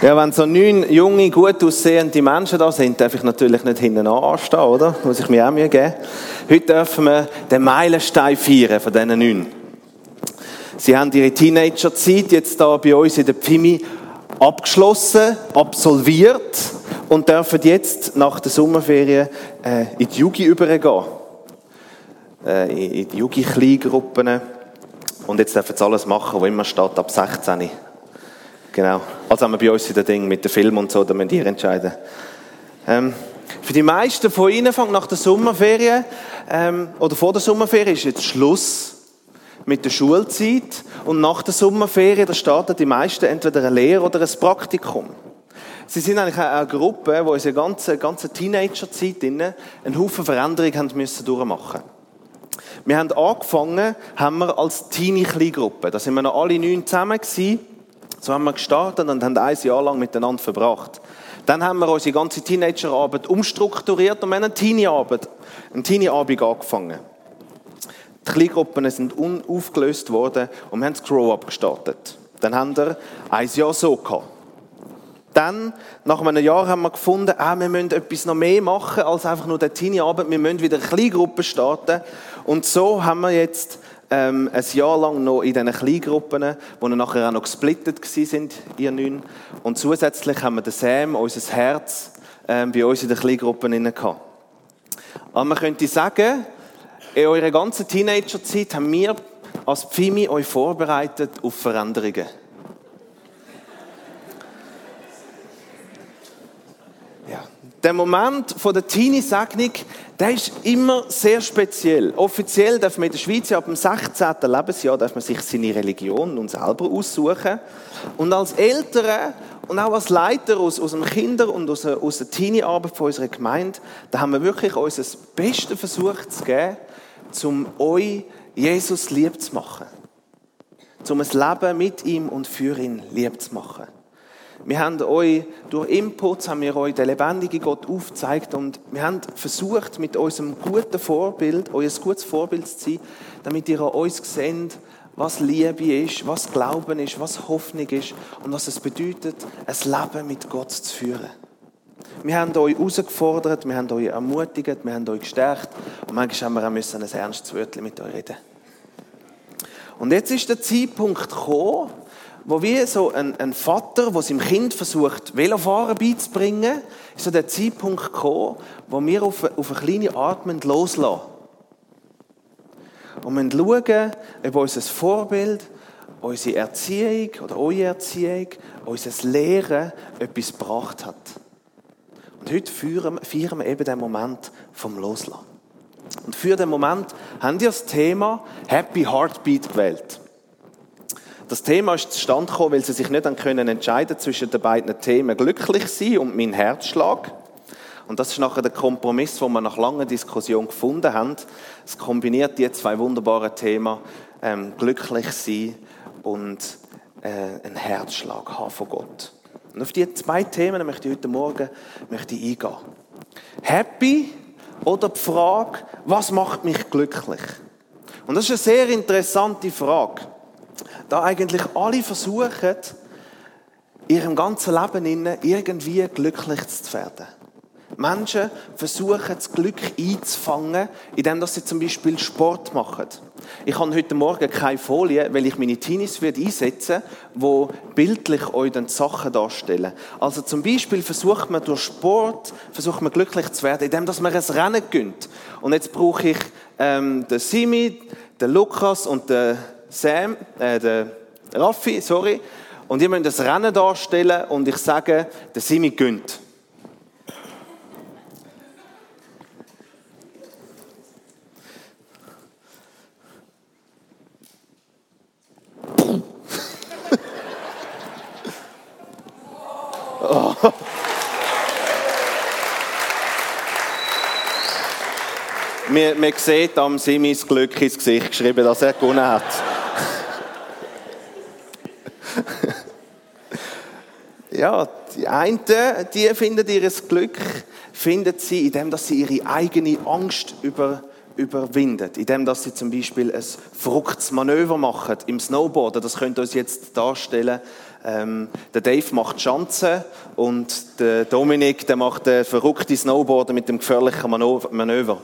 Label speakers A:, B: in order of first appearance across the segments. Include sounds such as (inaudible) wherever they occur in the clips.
A: Ja, wenn so neun junge, gut aussehende Menschen da sind, darf ich natürlich nicht hinten anstehen, oder? Muss ich mir auch Mühe geben. Heute dürfen wir den Meilenstein feiern von diesen neun. Sie haben ihre Teenagerzeit jetzt da bei uns in der Pfimi abgeschlossen, absolviert und dürfen jetzt nach der Sommerferien äh, in die Jugi übergehen. Äh, in die Jugi-Kleingruppen. Und jetzt dürfen sie alles machen, was immer steht, ab 16. Genau. Also haben wir bei uns wieder Ding mit dem Film und so, da müsst ihr entscheiden. Ähm, für die meisten von Ihnen fängt nach der Sommerferien ähm, oder vor der Sommerferien ist jetzt Schluss mit der Schulzeit und nach der Sommerferien da starten die meisten entweder eine Lehre oder ein Praktikum. Sie sind eigentlich eine Gruppe, die unsere ganze, ganze Teenagerzeit einen Haufen Veränderungen haben müssen durchmachen. Wir haben angefangen, haben wir als Teenie-Kleingruppe. Da sind wir noch alle neun zusammen gewesen. So haben wir gestartet und haben ein Jahr lang miteinander verbracht. Dann haben wir unsere ganze Teenagerarbeit umstrukturiert und wir haben eine Teenie-Arbeit, eine Teenie-Abend angefangen. Die Kleingruppen sind unaufgelöst worden und wir haben das Grow-Up gestartet. Dann haben wir ein Jahr so gehabt. Dann, nach einem Jahr, haben wir gefunden, ah, wir müssen etwas noch mehr machen als einfach nur der Teenie-Abend. Wir müssen wieder eine Kleingruppe starten. Und so haben wir jetzt ähm, ein Jahr lang noch in diesen Kleingruppen, die nachher auch noch gesplittet sind, ihr neun. Und zusätzlich haben wir den Sam, unser Herz, ähm, bei uns in den Kleingruppen gehabt. Aber man könnte sagen, in eurer ganzen Teenagerzeit haben wir als Pfimi euch vorbereitet auf Veränderungen. Der Moment von der Teenie-Segnung, der ist immer sehr speziell. Offiziell darf man in der Schweiz ab dem 16. Lebensjahr darf man sich seine Religion nun selber aussuchen. Und als Eltern und auch als Leiter aus, aus dem Kinder- und aus, aus der Teenie-Arbeit von unserer Gemeinde, da haben wir wirklich unser Bestes versucht zu geben, um euch Jesus lieb zu machen. Um ein Leben mit ihm und für ihn lieb zu machen. Wir haben euch, durch Inputs haben wir euch den lebendigen Gott aufgezeigt und wir haben versucht, mit unserem guten Vorbild, euer gutes Vorbild zu sein, damit ihr an uns seht, was Liebe ist, was Glauben ist, was Hoffnung ist und was es bedeutet, ein Leben mit Gott zu führen. Wir haben euch herausgefordert, wir haben euch ermutigt, wir haben euch gestärkt und manchmal haben wir auch ein ernstes Wörtchen mit euch reden. Und jetzt ist der Zeitpunkt gekommen, wo wie so ein, ein Vater, der seinem Kind versucht, Velofahren beizubringen, ist so der Zeitpunkt gekommen, wo wir auf, auf eine kleine Art loslassen Und wir schauen, ob unser Vorbild, unsere Erziehung oder eure Erziehung, unser Lehren etwas gebracht hat. Und heute feiern, feiern wir eben den Moment vom Loslassen. Und für den Moment haben wir das Thema Happy Heartbeat gewählt. Das Thema ist zustande gekommen, weil sie sich nicht können entscheiden zwischen den beiden Themen glücklich sein und mein Herzschlag. Und das ist nachher der Kompromiss, den wir nach langer Diskussion gefunden haben. Es kombiniert die zwei wunderbaren Themen, ähm, glücklich sein und äh, einen Herzschlag haben von Gott. Und auf diese zwei Themen möchte ich heute Morgen möchte ich eingehen. Happy oder die Frage, was macht mich glücklich? Und das ist eine sehr interessante Frage da eigentlich alle versuchen, ihrem ganzen Leben irgendwie glücklich zu werden. Menschen versuchen, das Glück einzufangen, indem sie zum Beispiel Sport machen. Ich habe heute Morgen keine Folie, weil ich meine Teenies einsetzen wo bildlich euch dann Sachen darstellen. Also zum Beispiel versucht man durch Sport, versucht man glücklich zu werden, indem man ein Rennen gönnt. Und jetzt brauche ich ähm, den Simi, den Lukas und den Sam, äh, der Raffi, sorry, und ihr müsst das Rennen darstellen und ich sage, der Simi gönnt. (laughs) oh. Man, man sieht am Simis Glück ins Gesicht geschrieben, dass er gewonnen hat. Ja, die einen, die finden ihr Glück, finden sie, indem sie ihre eigene Angst über, überwinden, indem sie zum Beispiel ein verrücktes Manöver machen im Snowboarden. Das könnt ihr uns jetzt darstellen. Ähm, der Dave macht Schanzen und der Dominik der macht ein verrücktes Snowboarden mit dem gefährlichen Manöver.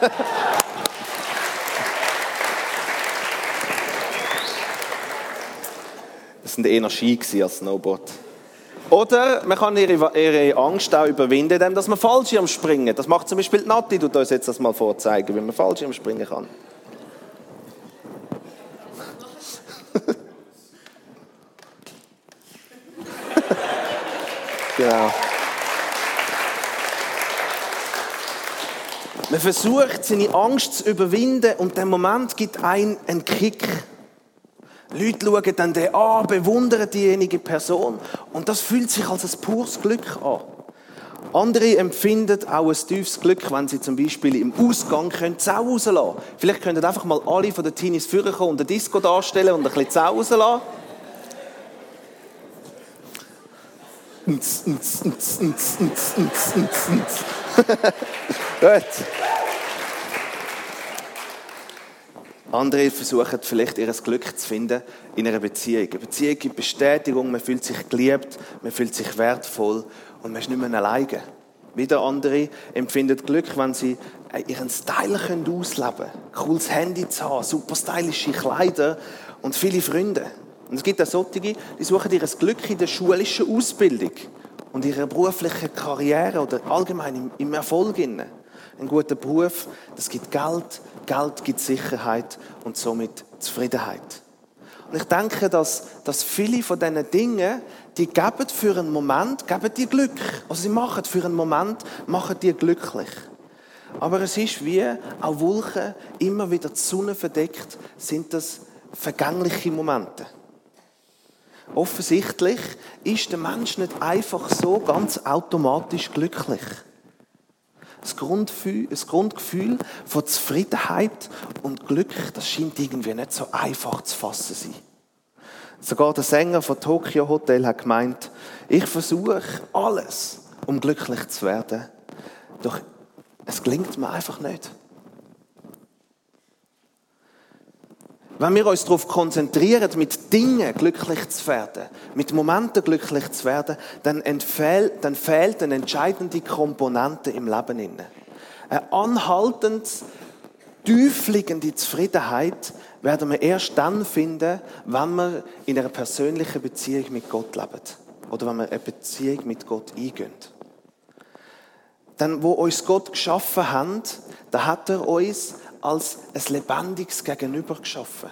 A: (laughs) Das sind eher Ski als Snowboard. Oder man kann ihre, ihre Angst auch überwinden, indem man Fallschirm springen. Das macht zum Beispiel Nati, du uns jetzt das mal vorzeigen, wie man Fallschirm springen kann. (laughs) genau. Man versucht, seine Angst zu überwinden und der Moment gibt einen einen Kick. Leute schauen dann den an, bewundern diejenige Person und das fühlt sich als ein pures Glück an. Andere empfinden auch ein tiefes Glück, wenn sie zum Beispiel im Ausgang können Zau rauslassen Vielleicht könnten einfach mal alle von den Teenies führen kommen und eine Disco darstellen und ein bisschen Zau rauslassen. Gut. Andere versuchen vielleicht ihr Glück zu finden in einer Beziehung. Eine Beziehung gibt Bestätigung, man fühlt sich geliebt, man fühlt sich wertvoll und man ist nicht mehr alleine. Wieder andere empfinden Glück, wenn sie ihren Style können ausleben können. Cooles Handy zu haben, super stylische Kleider und viele Freunde. Und es gibt auch solche, die suchen ihr Glück in der schulischen Ausbildung und ihrer beruflichen Karriere oder allgemein im Erfolg. Ein guter Beruf, das gibt Geld, Geld gibt Sicherheit und somit Zufriedenheit. Und ich denke, dass, dass viele von diesen Dingen, die geben für einen Moment, geben dir Glück. Also sie machen für einen Moment, machen dir glücklich. Aber es ist wie, auch Wolken immer wieder die Sonne verdeckt, sind das vergängliche Momente. Offensichtlich ist der Mensch nicht einfach so ganz automatisch glücklich. Das Grundgefühl, das Grundgefühl von Zufriedenheit und Glück, das scheint irgendwie nicht so einfach zu fassen sein. Sogar der Sänger von Tokyo Hotel hat gemeint, ich versuche alles, um glücklich zu werden, doch es gelingt mir einfach nicht. Wenn wir uns darauf konzentrieren, mit Dingen glücklich zu werden, mit Momenten glücklich zu werden, dann, entfehlt, dann fehlt eine entscheidende Komponente im Leben. Eine anhaltend tiefliegende Zufriedenheit werden wir erst dann finden, wenn wir in einer persönlichen Beziehung mit Gott leben. Oder wenn wir eine Beziehung mit Gott eingehen. Denn wo uns Gott geschaffen hat, da hat er uns als ein lebendiges Gegenüber geschaffen.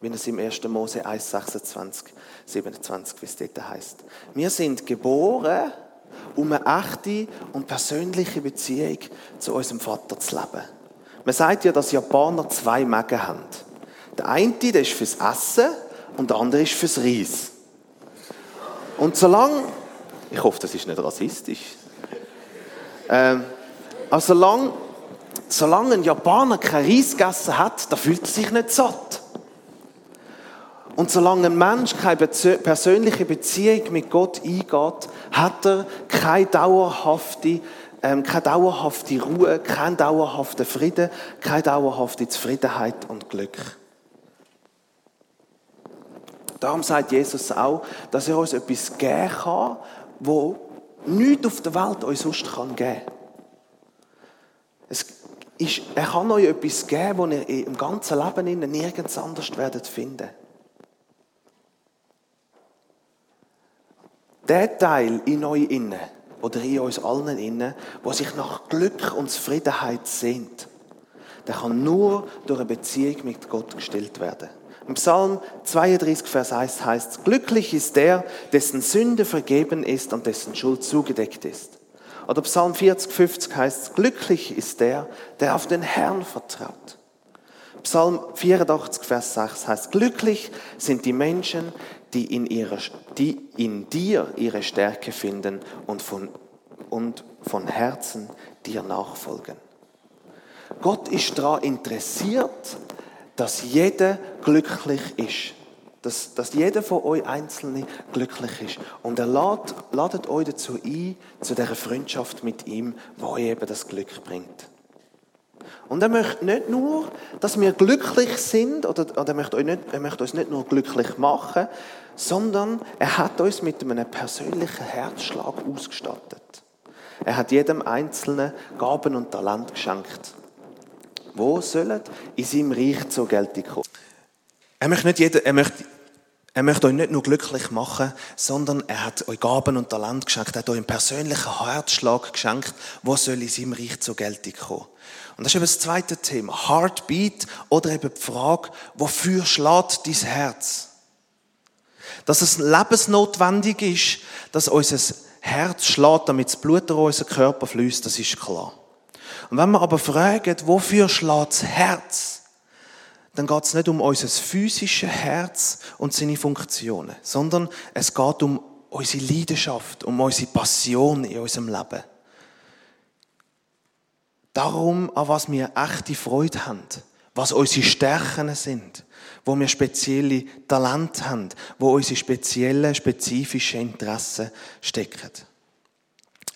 A: Wie es im 1. Mose 1, 26, 27, wie es dort heißt. Wir sind geboren, um eine echte und persönliche Beziehung zu unserem Vater zu leben. Man sagt ja, dass Japaner zwei Mägen haben. Der eine, der ist fürs Essen und der andere ist fürs Reis. Und solange, ich hoffe, das ist nicht rassistisch, ähm, also solange solange ein Japaner kein Reis gegessen hat, da fühlt er sich nicht satt. Und solange ein Mensch keine persönliche Beziehung mit Gott eingeht, hat er keine dauerhafte, ähm, keine dauerhafte Ruhe, keinen dauerhaften Frieden, keine dauerhafte Zufriedenheit und Glück. Darum sagt Jesus auch, dass er uns etwas geben kann, wo nichts auf der Welt uns sonst geben kann. Ist, er kann euch etwas geben, das ihr im ganzen Leben nirgends anders werdet finden. Der Teil in euch innen oder in uns allen innen, wo sich nach Glück und Zufriedenheit sehnt, der kann nur durch eine Beziehung mit Gott gestellt werden. Im Psalm 32, Vers 1 heißt es, glücklich ist der, dessen Sünde vergeben ist und dessen Schuld zugedeckt ist. Oder Psalm 40, 50 heißt, glücklich ist der, der auf den Herrn vertraut. Psalm 84, Vers 6 heißt, glücklich sind die Menschen, die in, ihrer, die in dir ihre Stärke finden und von, und von Herzen dir nachfolgen. Gott ist daran interessiert, dass jeder glücklich ist. Dass, dass jeder von euch Einzelne glücklich ist. Und er lädt, ladet euch dazu ein, zu dieser Freundschaft mit ihm, wo euch eben das Glück bringt. Und er möchte nicht nur, dass wir glücklich sind, oder, oder er, möchte euch nicht, er möchte uns nicht nur glücklich machen, sondern er hat uns mit einem persönlichen Herzschlag ausgestattet. Er hat jedem Einzelnen Gaben und Talent geschenkt. Wo sollen in seinem Reich zur Geltung kommen? Er möchte, nicht jeder, er, möchte, er möchte euch nicht nur glücklich machen, sondern er hat euch Gaben und Talent geschenkt. Er hat euch einen persönlichen Herzschlag geschenkt, wo soll in seinem Reich zur Geltung kommen. Und das ist eben das zweite Thema. Heartbeat oder eben die Frage, wofür schlägt dein Herz? Dass es lebensnotwendig ist, dass unser Herz schlägt, damit das Blut durch unseren Körper fließt, das ist klar. Und wenn wir aber fragen, wofür schlägt das Herz? Dann geht es nicht um unser physisches Herz und seine Funktionen, sondern es geht um unsere Leidenschaft, um unsere Passion in unserem Leben. Darum, an was wir echte Freude haben, was unsere Stärken sind, wo wir spezielle Talente haben, wo unsere speziellen, spezifischen Interessen stecken.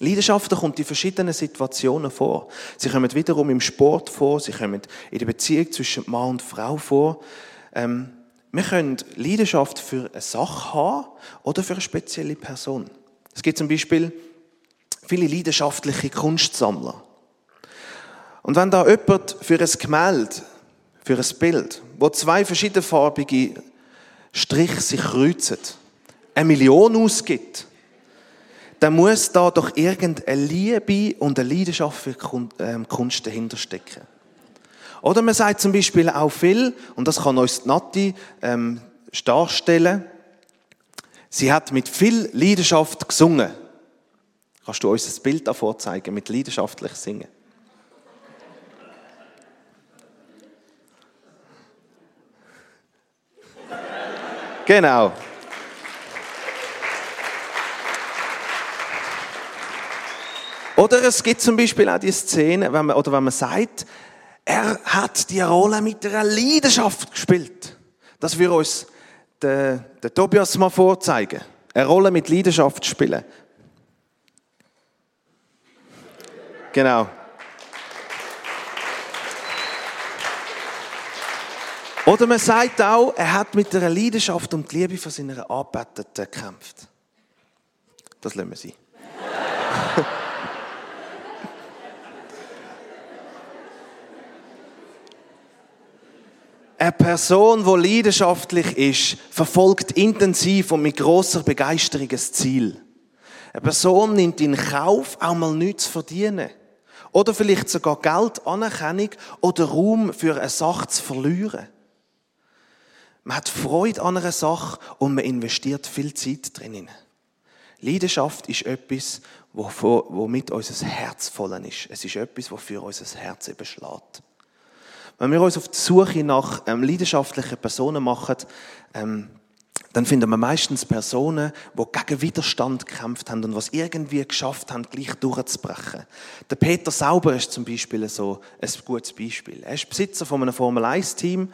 A: Leidenschaften kommt in verschiedenen Situationen vor. Sie kommen wiederum im Sport vor, sie kommen in der Beziehung zwischen Mann und Frau vor. Ähm, wir können Leidenschaft für eine Sache haben oder für eine spezielle Person. Es gibt zum Beispiel viele leidenschaftliche Kunstsammler. Und wenn da jemand für ein Gemälde, für ein Bild, wo zwei verschiedenfarbige Striche sich kreuzen, eine Million ausgibt, dann muss da doch irgendeine Liebe und eine Leidenschaft für ähm, Kunst dahinter stecken. Oder man sagt zum Beispiel auch viel, und das kann uns Nati ähm, darstellen, sie hat mit viel Leidenschaft gesungen. Kannst du uns das Bild davor zeigen, mit leidenschaftlich singen? (laughs) Genau. Oder es gibt zum Beispiel auch die Szene, wenn man, oder wenn man sagt, er hat die Rolle mit einer Leidenschaft gespielt. Das wir uns der, der Tobias mal vorzeigen. Eine Rolle mit Leidenschaft spielen. Genau. Oder man sagt auch, er hat mit einer Leidenschaft um die Liebe von seiner Anbeteten gekämpft. Das lassen wir sein. (laughs) Eine Person, die leidenschaftlich ist, verfolgt intensiv und mit großer Begeisterung ein Ziel. Eine Person nimmt in Kauf, auch mal nichts zu verdienen. Oder vielleicht sogar Geld, Anerkennung oder Raum für eine Sache zu verlieren. Man hat Freude an einer Sache und man investiert viel Zeit drinnen. Leidenschaft ist etwas, womit unser Herz voll ist. Es ist etwas, wofür unser Herz eben schlägt. Wenn wir uns auf die Suche nach ähm, leidenschaftlichen Personen machen, ähm, dann finden wir meistens Personen, die gegen Widerstand gekämpft haben und was irgendwie geschafft haben, gleich durchzubrechen. Der Peter Sauber ist zum Beispiel so ein gutes Beispiel. Er ist Besitzer von einem Formel-1-Team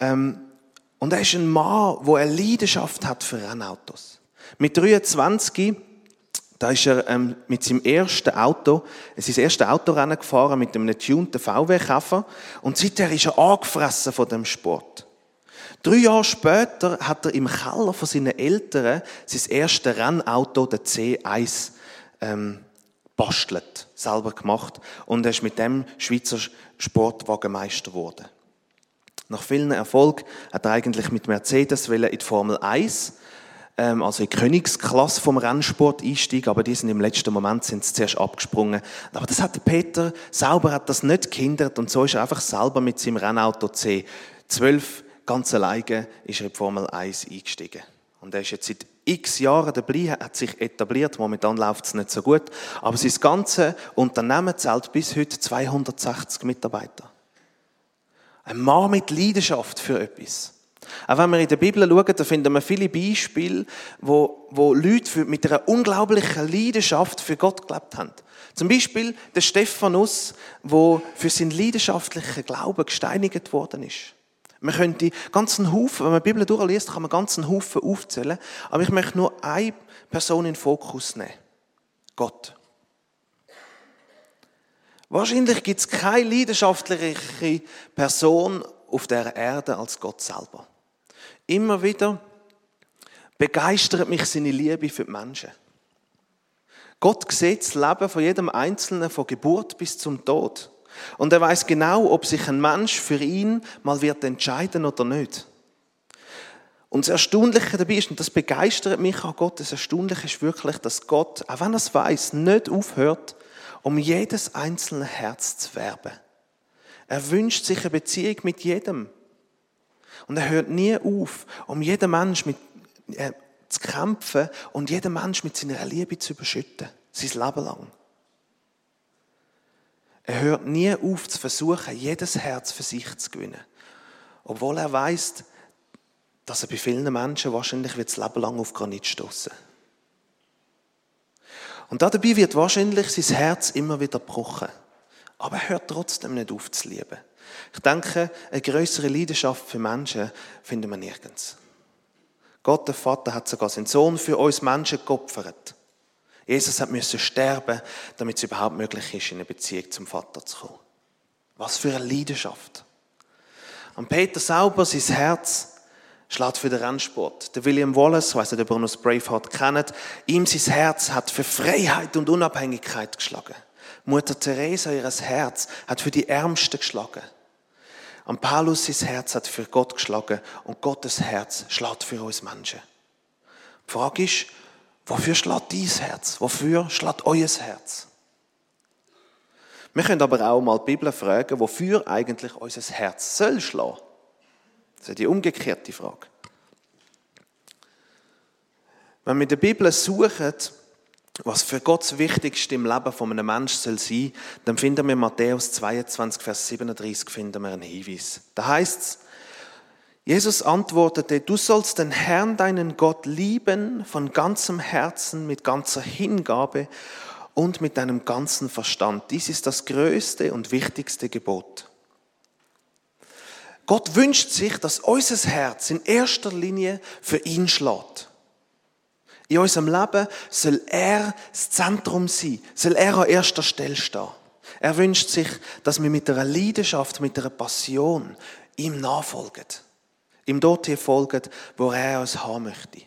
A: ähm, und er ist ein Mann, der eine Leidenschaft hat für Rennautos. Mit 23 da ist er ähm, mit seinem ersten Auto, es ist das erste Autorennen gefahren mit einem tunten VW-Käfer und seither ist er angefressen von dem Sport. Drei Jahre später hat er im Keller von seinen Eltern sein erstes Rennauto, der C1, ähm, bastelt, selber gemacht und er ist mit dem Schweizer Sportwagenmeister geworden. Nach vielen Erfolg hat er eigentlich mit Mercedes in die Formel 1 ähm, also in die Königsklasse vom Rennsport einsteigen, aber die sind im letzten Moment sind sie zuerst abgesprungen. Aber das hat Peter sauber hat das nicht gehindert und so ist er einfach selber mit seinem Rennauto C12 ganz alleine ist er in die Formel 1 eingestiegen. Und er ist jetzt seit x Jahren dabei, hat sich etabliert. Momentan läuft es nicht so gut. Aber sein ganzes Unternehmen zählt bis heute 260 Mitarbeiter. Ein Mann mit Leidenschaft für etwas. Auch wenn wir in der Bibel schauen, da finden wir viele Beispiele, wo, wo Leute mit einer unglaublichen Leidenschaft für Gott gelebt haben. Zum Beispiel der Stephanus, wo für seinen leidenschaftlichen Glauben gesteinigt worden ist. Man könnte ganzen Haufen, wenn man die Bibel durchliest, kann man ganzen Haufen aufzählen. Aber ich möchte nur eine Person in den Fokus nehmen. Gott. Wahrscheinlich gibt es keine leidenschaftlichere Person auf der Erde als Gott selber. Immer wieder begeistert mich seine Liebe für die Menschen. Gott sieht das Leben von jedem Einzelnen von Geburt bis zum Tod. Und er weiß genau, ob sich ein Mensch für ihn mal wird entscheiden oder nicht. Und das Erstaunliche dabei ist, und das begeistert mich an Gott, das Erstaunliche ist wirklich, dass Gott, auch wenn er es weiß, nicht aufhört, um jedes einzelne Herz zu werben. Er wünscht sich eine Beziehung mit jedem. Und er hört nie auf, um jeden Mensch mit, äh, zu kämpfen und jeden Mensch mit seiner Liebe zu überschütten. Sein Leben lang. Er hört nie auf zu versuchen, jedes Herz für sich zu gewinnen. Obwohl er weiß, dass er bei vielen Menschen wahrscheinlich das Leben lang auf Granit stoßen. Und dabei wird wahrscheinlich sein Herz immer wieder gebrochen. Aber er hört trotzdem nicht auf zu lieben. Ich denke, eine größere Leidenschaft für Menschen finden wir nirgends. Gott, der Vater, hat sogar seinen Sohn für uns Menschen geopfert. Jesus hat müssen sterben, damit es überhaupt möglich ist, in eine Beziehung zum Vater zu kommen. Was für eine Leidenschaft. Und Peter sauber, sein Herz schlägt für den Rennsport. Der William Wallace, weiß nicht, ob ihr noch Braveheart kennt, ihm sein Herz hat für Freiheit und Unabhängigkeit geschlagen. Mutter Teresa, ihr Herz, hat für die Ärmsten geschlagen. Und Paulus, sein Herz hat für Gott geschlagen und Gottes Herz schlägt für uns Menschen. Die Frage ist, Wofür schlägt dein Herz? Wofür schlägt euer Herz? Wir können aber auch mal die Bibel fragen, wofür eigentlich unser Herz soll schlagen. Das ist die umgekehrte Frage. Wenn wir in der Bibel suchen, was für Gott das Wichtigste im Leben von einem Menschen soll sein, dann finden wir in Matthäus 22, Vers 37 finden wir einen Hinweis. Da heißt es, Jesus antwortete, du sollst den Herrn, deinen Gott, lieben von ganzem Herzen, mit ganzer Hingabe und mit deinem ganzen Verstand. Dies ist das größte und wichtigste Gebot. Gott wünscht sich, dass unser Herz in erster Linie für ihn schlägt. In unserem Leben soll er das Zentrum sein, soll er an erster Stelle stehen. Er wünscht sich, dass wir mit einer Leidenschaft, mit einer Passion ihm nachfolgen ihm dorthin folgen, wo er uns haben möchte.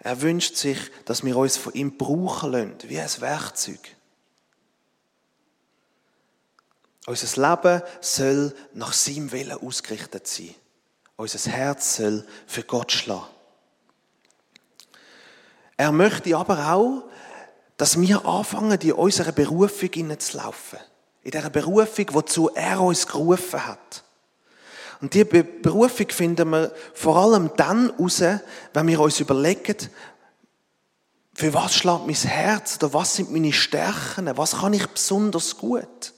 A: Er wünscht sich, dass wir uns von ihm brauchen lassen, wie ein Werkzeug. Unser Leben soll nach seinem Willen ausgerichtet sein. Unser Herz soll für Gott schlagen. Er möchte aber auch, dass wir anfangen, in unserer Berufung hineinzulaufen. In dieser Berufung, wozu er uns gerufen hat. Und diese Berufung finden wir vor allem dann raus, wenn wir uns überlegen, für was schlägt mein Herz oder was sind meine Stärken, was kann ich besonders gut.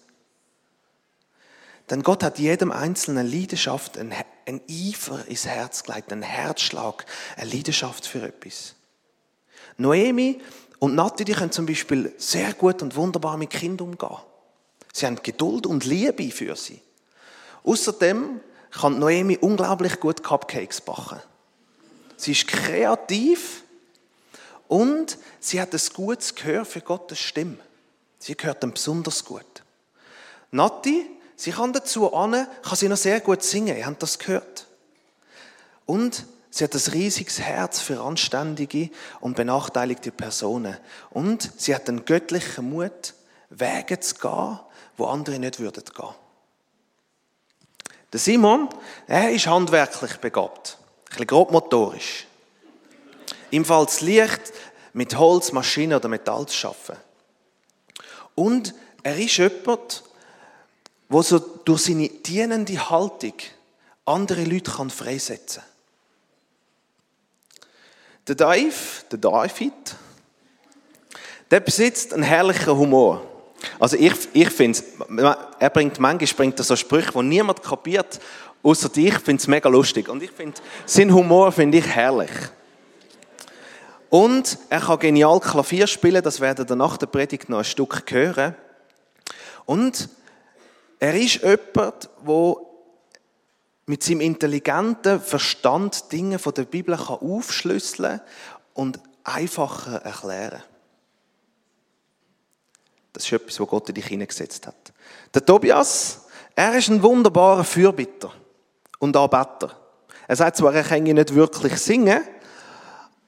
A: Denn Gott hat jedem einzelnen Leidenschaft ein, ein Eifer ins Herz gelegt, einen Herzschlag, eine Leidenschaft für etwas. Noemi und Nati, die können zum Beispiel sehr gut und wunderbar mit Kindern umgehen. Sie haben Geduld und Liebe für sie. Außerdem kann Noemi unglaublich gut Cupcakes backen. Sie ist kreativ und sie hat ein gutes Gehör für Gottes Stimme. Sie gehört ihm besonders gut. Nati, sie kann dazu an, kann sie noch sehr gut singen. Ihr habt das gehört. Und sie hat ein riesiges Herz für anständige und benachteiligte Personen. Und sie hat einen göttlichen Mut, Wege zu gehen, wo andere nicht würden gehen. Der Simon, er ist handwerklich begabt. Ein bisschen grobmotorisch. Ihm fällt es leicht, mit Holz, Maschinen oder Metall zu arbeiten. Und er ist jemand, der so durch seine dienende Haltung andere Leute freisetzen kann. Der Dave, der David, der besitzt einen herrlichen Humor. Also ich, ich finde er bringt, manchmal bringt er so Sprüche, die niemand kapiert, außer ich finde es mega lustig. Und ich finde, sein Humor finde ich herrlich. Und er kann genial Klavier spielen, das werden wir nach der Predigt noch ein Stück hören. Und er ist jemand, wo mit seinem intelligenten Verstand Dinge von der Bibel kann aufschlüsseln und einfacher erklären. Das ist etwas, was Gott in dich hineingesetzt hat. Der Tobias, er ist ein wunderbarer Fürbitter und Anbeter. Er sagt zwar, er kann nicht wirklich singen,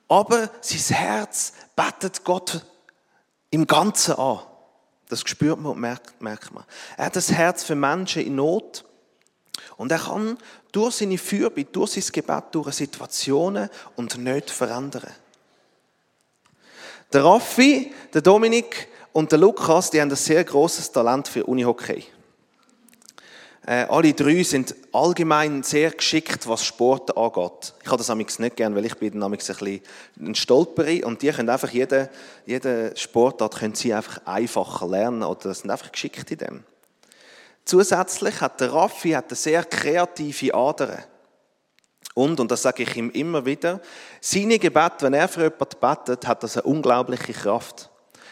A: aber sein Herz betet Gott im Ganzen an. Das spürt man und merkt, merkt man. Er hat das Herz für Menschen in Not und er kann durch seine Fürbitte, durch sein Gebet, durch Situationen und nicht verändern. Der Raffi, der Dominik und der Lukas, die haben ein sehr großes Talent für Unihockey. Äh, alle drei sind allgemein sehr geschickt, was Sport angeht. Ich habe das amigs nicht gern, weil ich bin dann ein bisschen ein Stolperi und die können einfach jede, jede Sportart können sie einfach einfacher lernen oder sind einfach geschickt in dem. Zusätzlich hat der Raffi eine sehr kreative Ader. Und, und das sage ich ihm immer wieder, seine Gebete, wenn er für jemanden betet, hat das eine unglaubliche Kraft.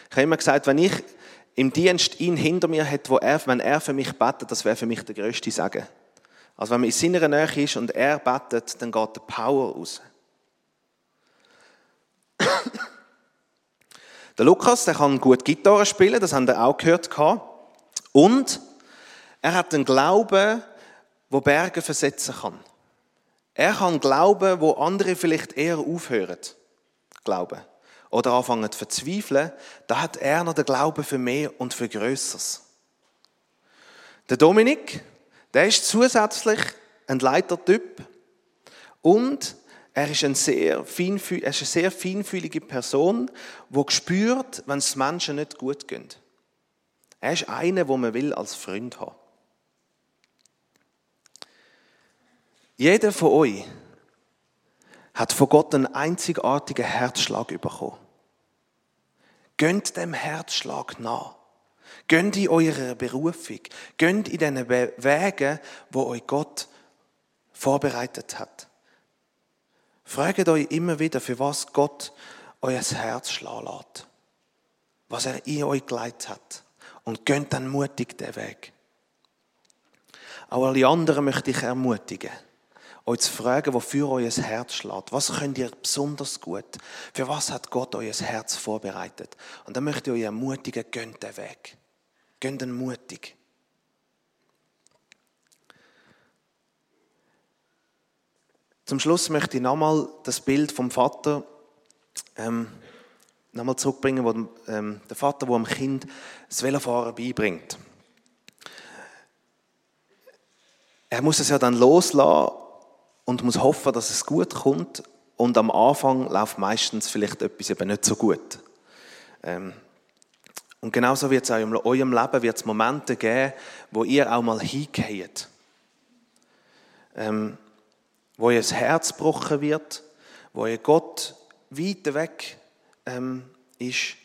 A: Ich habe immer gesagt, wenn ich im Dienst ihn hinter mir hat, wo er, wenn er für mich betet, das wäre für mich der größte Segen. Also wenn man in seiner Nähe ist und er betet, dann geht der Power raus. (coughs) der Lukas, der kann gut Gitarre spielen, das haben wir auch gehört. Und er hat einen Glauben, wo Berge versetzen kann. Er kann glauben, wo andere vielleicht eher aufhören. Glauben oder anfangen zu verzweifeln, da hat er noch den Glauben für mehr und für Größeres. Der Dominik, der ist zusätzlich ein Leitertyp und er ist, ein sehr er ist eine sehr feinfühlige Person, die spürt, wenn es Menschen nicht gut geht. Er ist einer, wo man will als Freund haben. Jeder von euch hat von Gott einen einzigartigen Herzschlag bekommen. Gönnt dem Herzschlag nach. Gönnt in eurer Berufung. Gönnt in den Wegen, wo euch Gott vorbereitet hat. Fragt euch immer wieder, für was Gott euer Herz schlagen lässt. Was er in euch geleitet hat. Und gönnt dann mutig den Weg. Auch alle anderen möchte ich ermutigen euch zu fragen, wofür euer Herz schlägt. Was könnt ihr besonders gut? Für was hat Gott euer Herz vorbereitet? Und dann möchte ich euch ermutigen, gönnt den Weg. Gönnt den mutig. Zum Schluss möchte ich nochmal das Bild vom Vater ähm, nochmal zurückbringen, wo ähm, der Vater, der dem Kind das Velofahren beibringt. Er muss es ja dann loslassen und muss hoffen, dass es gut kommt. Und am Anfang läuft meistens vielleicht etwas eben nicht so gut. Ähm, und genauso wird es auch in eurem Leben wird es Momente geben, wo ihr auch mal hingeht. Ähm, wo ihr das Herz gebrochen wird, wo ihr Gott weit weg ähm, ist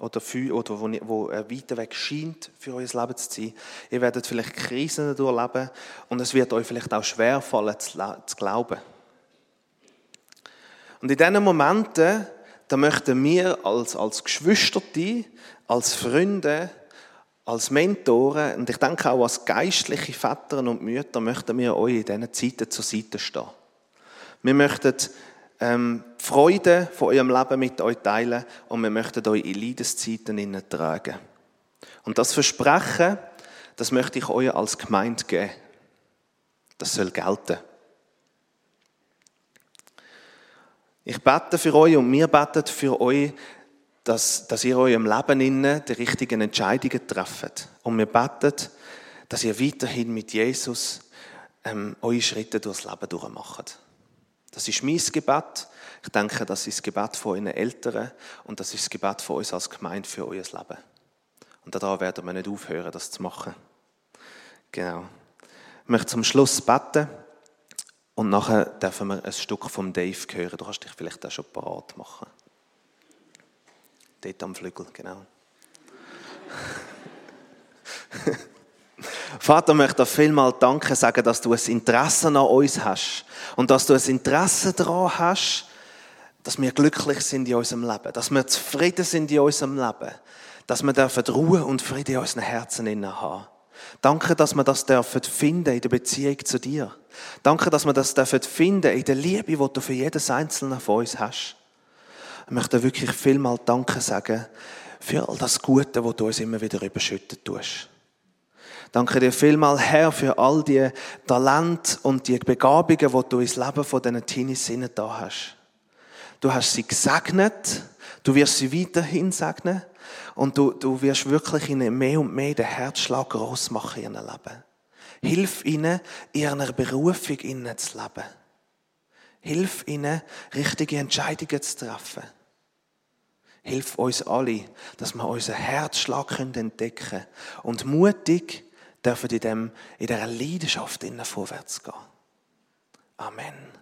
A: oder, für, oder wo, wo er weiter weg scheint für euer Leben zu sein. Ihr werdet vielleicht Krisen durchleben und es wird euch vielleicht auch schwerfallen zu, zu glauben. Und in diesen Momenten, da möchten wir als, als Geschwister, als Freunde, als Mentoren und ich denke auch als geistliche Väter und Mütter möchten wir euch in diesen Zeiten zur Seite stehen. Wir möchten ähm, die Freude von eurem Leben mit euch teilen und wir möchten euch in Leidenszeiten tragen. Und das Versprechen, das möchte ich euch als Gemeinde geben. Das soll gelten. Ich bete für euch und wir beten für euch, dass, dass ihr eurem Leben innen die richtigen Entscheidungen trefft. Und wir beten, dass ihr weiterhin mit Jesus ähm, eure Schritte durchs Leben durchmacht. Das ist mein Gebet. Ich denke, das ist das Gebet von euren Eltern und das ist das Gebet von uns als Gemeinde für euer Leben. Und daran werden wir nicht aufhören, das zu machen. Genau. Ich möchte zum Schluss beten und nachher dürfen wir ein Stück vom Dave hören. Du kannst dich vielleicht auch schon parat machen. Dort am Flügel, genau. (laughs) Vater, ich möchte dir vielmal Danke sagen, dass du ein Interesse an uns hast und dass du ein Interesse daran hast, dass wir glücklich sind in unserem Leben, dass wir zufrieden sind in unserem Leben, dass wir dürfen Ruhe und Friede in unseren Herzen haben. Danke, dass wir das dürfen finden in der Beziehung zu dir. Danke, dass wir das dürfen finden in der Liebe, die du für jedes einzelne von uns hast. Ich möchte wirklich vielmal Danke sagen für all das Gute, was du uns immer wieder überschüttet tust. Danke dir vielmal, Herr, für all die Talente und die Begabungen, die du ins Leben von diesen Teenies da hast. Du hast sie gesegnet, du wirst sie weiterhin segnen und du, du wirst wirklich ihnen mehr und mehr den Herzschlag groß machen in ihrem Leben. Hilf ihnen, in ihrer Berufung innen zu leben. Hilf ihnen, richtige Entscheidungen zu treffen. Hilf uns alle, dass wir unseren Herzschlag entdecken können und mutig dürfen in, dem, in dieser Leidenschaft innen vorwärts gehen. Amen.